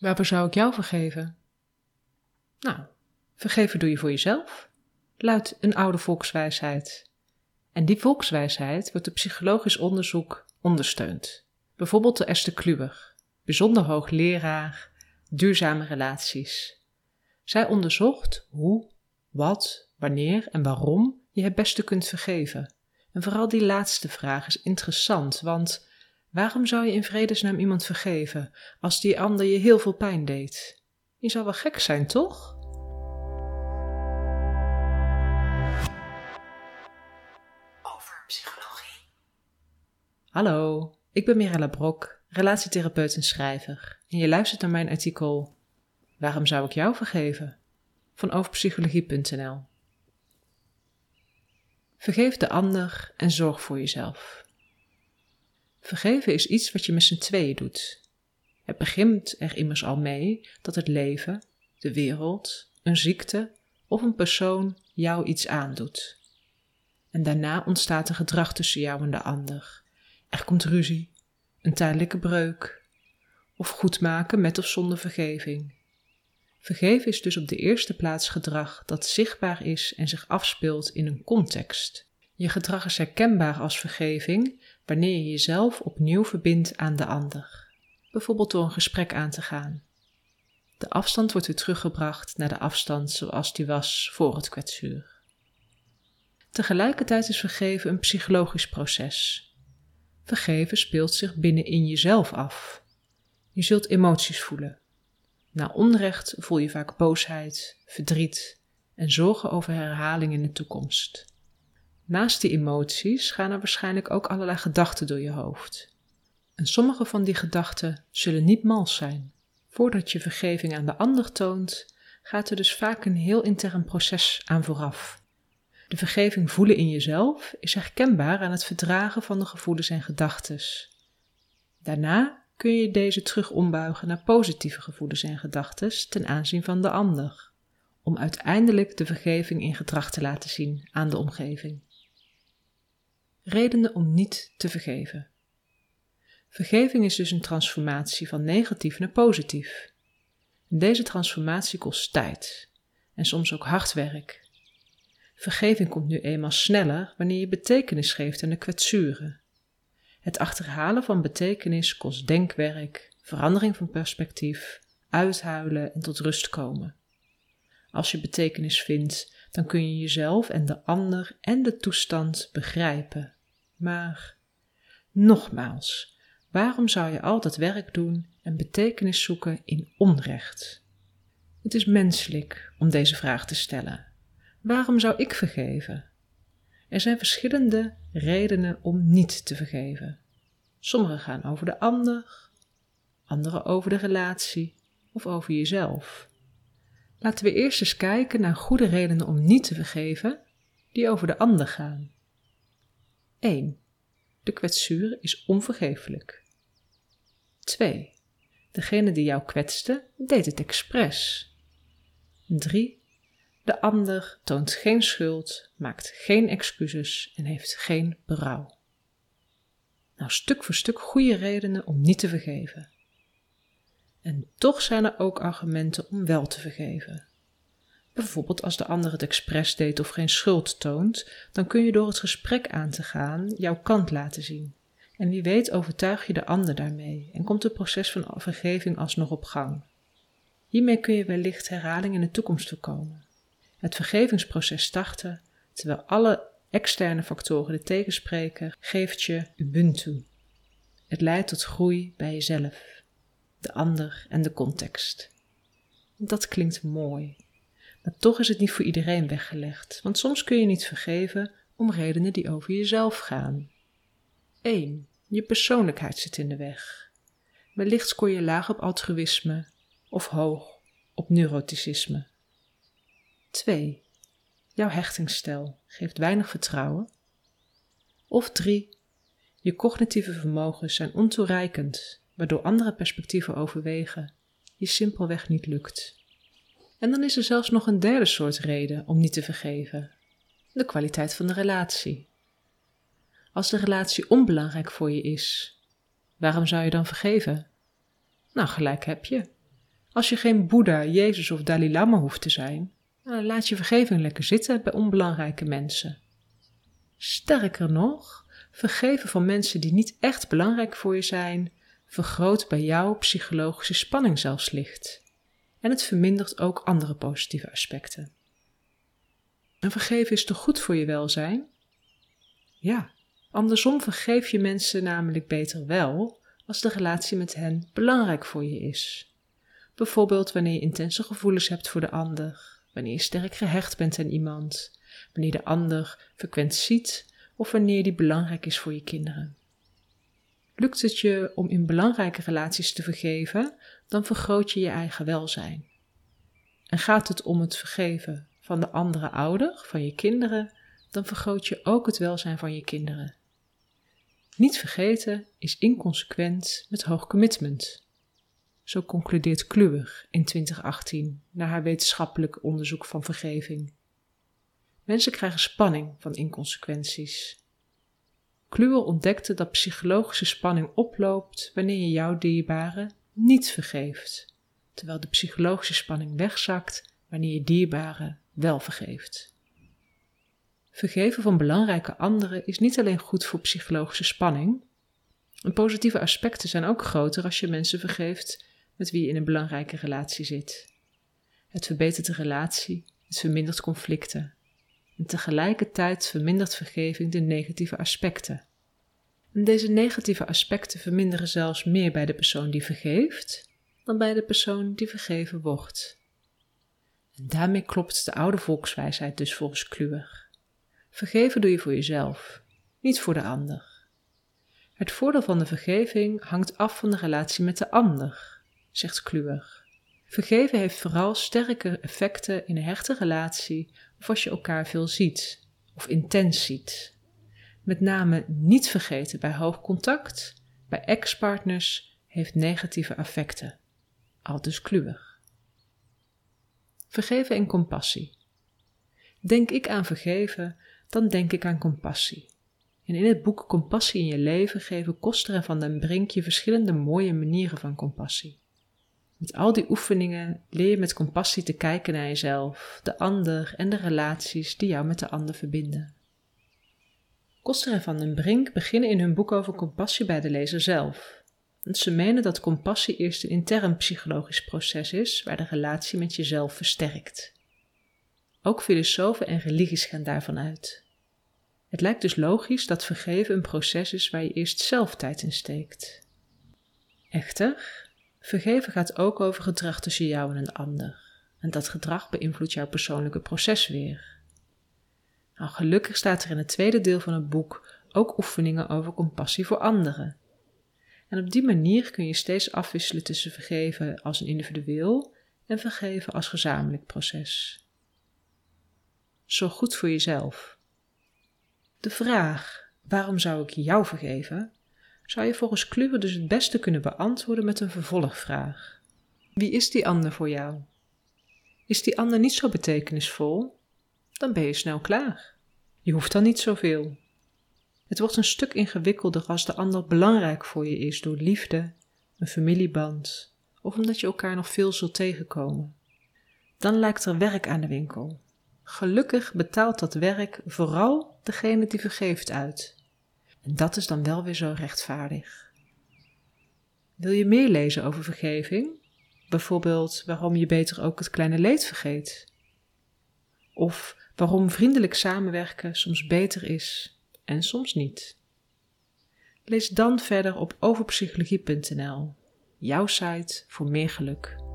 Waarvoor zou ik jou vergeven? Nou, vergeven doe je voor jezelf, luidt een oude volkswijsheid. En die volkswijsheid wordt door psychologisch onderzoek ondersteund. Bijvoorbeeld door Esther Kluwer, bijzonder hoogleraar duurzame relaties. Zij onderzocht hoe, wat, wanneer en waarom je het beste kunt vergeven. En vooral die laatste vraag is interessant, want waarom zou je in vredesnaam iemand vergeven als die ander je heel veel pijn deed? Je zou wel gek zijn, toch? Over psychologie. Hallo, ik ben Mirella Brok, relatietherapeut en schrijver. En je luistert naar mijn artikel Waarom zou ik jou vergeven? van overpsychologie.nl. Vergeef de ander en zorg voor jezelf. Vergeven is iets wat je met z'n tweeën doet. Het begint er immers al mee dat het leven, de wereld, een ziekte of een persoon jou iets aandoet. En daarna ontstaat een gedrag tussen jou en de ander. Er komt ruzie, een tijdelijke breuk, of goedmaken met of zonder vergeving. Vergeven is dus op de eerste plaats gedrag dat zichtbaar is en zich afspeelt in een context. Je gedrag is herkenbaar als vergeving wanneer je jezelf opnieuw verbindt aan de ander, bijvoorbeeld door een gesprek aan te gaan. De afstand wordt weer teruggebracht naar de afstand zoals die was voor het kwetsuur. Tegelijkertijd is vergeven een psychologisch proces. Vergeven speelt zich binnenin jezelf af. Je zult emoties voelen, na onrecht voel je vaak boosheid, verdriet en zorgen over herhaling in de toekomst. Naast die emoties gaan er waarschijnlijk ook allerlei gedachten door je hoofd. En sommige van die gedachten zullen niet mals zijn. Voordat je vergeving aan de ander toont, gaat er dus vaak een heel intern proces aan vooraf. De vergeving voelen in jezelf is herkenbaar aan het verdragen van de gevoelens en gedachten. Daarna kun je deze terug ombuigen naar positieve gevoelens en gedachten ten aanzien van de ander, om uiteindelijk de vergeving in gedrag te laten zien aan de omgeving. Redenen om niet te vergeven. Vergeving is dus een transformatie van negatief naar positief. deze transformatie kost tijd en soms ook hard werk. Vergeving komt nu eenmaal sneller wanneer je betekenis geeft aan de kwetsuren het achterhalen van betekenis kost denkwerk, verandering van perspectief, uithuilen en tot rust komen. Als je betekenis vindt, dan kun je jezelf en de ander en de toestand begrijpen. Maar, nogmaals, waarom zou je al dat werk doen en betekenis zoeken in onrecht? Het is menselijk om deze vraag te stellen. Waarom zou ik vergeven? Er zijn verschillende redenen om niet te vergeven. Sommige gaan over de ander, andere over de relatie of over jezelf. Laten we eerst eens kijken naar goede redenen om niet te vergeven die over de ander gaan. 1. De kwetsuur is onvergeeflijk. 2. Degene die jou kwetste, deed het expres. 3. De ander toont geen schuld, maakt geen excuses en heeft geen berouw. Nou, stuk voor stuk goede redenen om niet te vergeven. En toch zijn er ook argumenten om wel te vergeven. Bijvoorbeeld als de ander het expres deed of geen schuld toont, dan kun je door het gesprek aan te gaan jouw kant laten zien. En wie weet overtuig je de ander daarmee en komt het proces van vergeving alsnog op gang. Hiermee kun je wellicht herhaling in de toekomst voorkomen het vergevingsproces starten, terwijl alle externe factoren de tegenspreken, geeft je Ubuntu. Het leidt tot groei bij jezelf, de ander en de context. Dat klinkt mooi, maar toch is het niet voor iedereen weggelegd, want soms kun je niet vergeven om redenen die over jezelf gaan. 1. Je persoonlijkheid zit in de weg. Wellicht scoor je laag op altruïsme of hoog op neuroticisme. 2. Jouw hechtingsstijl geeft weinig vertrouwen. Of 3. Je cognitieve vermogens zijn ontoereikend, waardoor andere perspectieven overwegen, je simpelweg niet lukt. En dan is er zelfs nog een derde soort reden om niet te vergeven: de kwaliteit van de relatie. Als de relatie onbelangrijk voor je is, waarom zou je dan vergeven? Nou, gelijk heb je. Als je geen Boeddha, Jezus of Dalai Lama hoeft te zijn, nou, laat je vergeving lekker zitten bij onbelangrijke mensen. Sterker nog, vergeven van mensen die niet echt belangrijk voor je zijn, vergroot bij jou psychologische spanning zelfs licht. En het vermindert ook andere positieve aspecten. En vergeven is toch goed voor je welzijn? Ja, andersom vergeef je mensen namelijk beter wel als de relatie met hen belangrijk voor je is. Bijvoorbeeld wanneer je intense gevoelens hebt voor de ander, wanneer je sterk gehecht bent aan iemand, wanneer de ander frequent ziet of wanneer die belangrijk is voor je kinderen. Lukt het je om in belangrijke relaties te vergeven, dan vergroot je je eigen welzijn. En gaat het om het vergeven van de andere ouder, van je kinderen, dan vergroot je ook het welzijn van je kinderen. Niet vergeten is inconsequent met hoog commitment. Zo concludeert Kluwer in 2018 na haar wetenschappelijk onderzoek van vergeving. Mensen krijgen spanning van inconsequenties. Kluwer ontdekte dat psychologische spanning oploopt wanneer je jouw dierbare niet vergeeft, terwijl de psychologische spanning wegzakt wanneer je dierbare wel vergeeft. Vergeven van belangrijke anderen is niet alleen goed voor psychologische spanning. En positieve aspecten zijn ook groter als je mensen vergeeft met wie je in een belangrijke relatie zit. Het verbetert de relatie, het vermindert conflicten. En tegelijkertijd vermindert vergeving de negatieve aspecten. En deze negatieve aspecten verminderen zelfs meer bij de persoon die vergeeft dan bij de persoon die vergeven wordt. En daarmee klopt de oude volkswijsheid dus volgens Kluwer. Vergeven doe je voor jezelf, niet voor de ander. Het voordeel van de vergeving hangt af van de relatie met de ander zegt Kluwer. Vergeven heeft vooral sterke effecten in een hechte relatie of als je elkaar veel ziet of intens ziet. Met name niet vergeten bij hoog contact, bij ex-partners heeft negatieve effecten. Aldus Kluwer. Vergeven en compassie. Denk ik aan vergeven, dan denk ik aan compassie. En in het boek Compassie in je leven geven Koster en Van den Brink je verschillende mooie manieren van compassie. Met al die oefeningen leer je met compassie te kijken naar jezelf, de ander en de relaties die jou met de ander verbinden. Koster en Van den Brink beginnen in hun boek over compassie bij de lezer zelf. Want ze menen dat compassie eerst een intern psychologisch proces is waar de relatie met jezelf versterkt. Ook filosofen en religies gaan daarvan uit. Het lijkt dus logisch dat vergeven een proces is waar je eerst zelf tijd in steekt. Echter, Vergeven gaat ook over gedrag tussen jou en een ander. En dat gedrag beïnvloedt jouw persoonlijke proces weer. Nou, gelukkig staat er in het tweede deel van het boek ook oefeningen over compassie voor anderen. En op die manier kun je steeds afwisselen tussen vergeven als een individueel en vergeven als gezamenlijk proces. Zorg goed voor jezelf. De vraag: waarom zou ik jou vergeven? Zou je volgens Kluwer dus het beste kunnen beantwoorden met een vervolgvraag. Wie is die ander voor jou? Is die ander niet zo betekenisvol? Dan ben je snel klaar. Je hoeft dan niet zoveel. Het wordt een stuk ingewikkelder als de ander belangrijk voor je is door liefde, een familieband of omdat je elkaar nog veel zult tegenkomen. Dan lijkt er werk aan de winkel. Gelukkig betaalt dat werk vooral degene die vergeeft uit. En dat is dan wel weer zo rechtvaardig. Wil je meer lezen over vergeving? Bijvoorbeeld waarom je beter ook het kleine leed vergeet? Of waarom vriendelijk samenwerken soms beter is en soms niet? Lees dan verder op overpsychologie.nl, jouw site voor meer geluk.